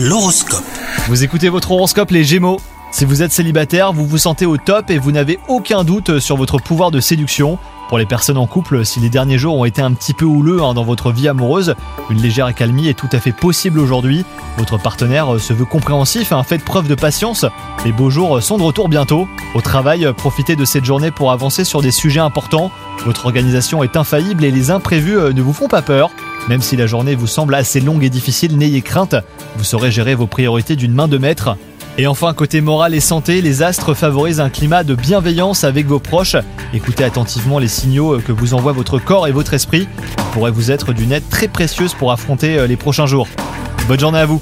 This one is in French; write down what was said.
L'horoscope. Vous écoutez votre horoscope les Gémeaux. Si vous êtes célibataire, vous vous sentez au top et vous n'avez aucun doute sur votre pouvoir de séduction. Pour les personnes en couple, si les derniers jours ont été un petit peu houleux hein, dans votre vie amoureuse, une légère accalmie est tout à fait possible aujourd'hui. Votre partenaire se veut compréhensif, hein, faites preuve de patience. Les beaux jours sont de retour bientôt. Au travail, profitez de cette journée pour avancer sur des sujets importants. Votre organisation est infaillible et les imprévus euh, ne vous font pas peur. Même si la journée vous semble assez longue et difficile, n'ayez crainte, vous saurez gérer vos priorités d'une main de maître. Et enfin, côté moral et santé, les astres favorisent un climat de bienveillance avec vos proches. Écoutez attentivement les signaux que vous envoie votre corps et votre esprit. Ils pourraient vous être d'une aide très précieuse pour affronter euh, les prochains jours. Bonne journée à vous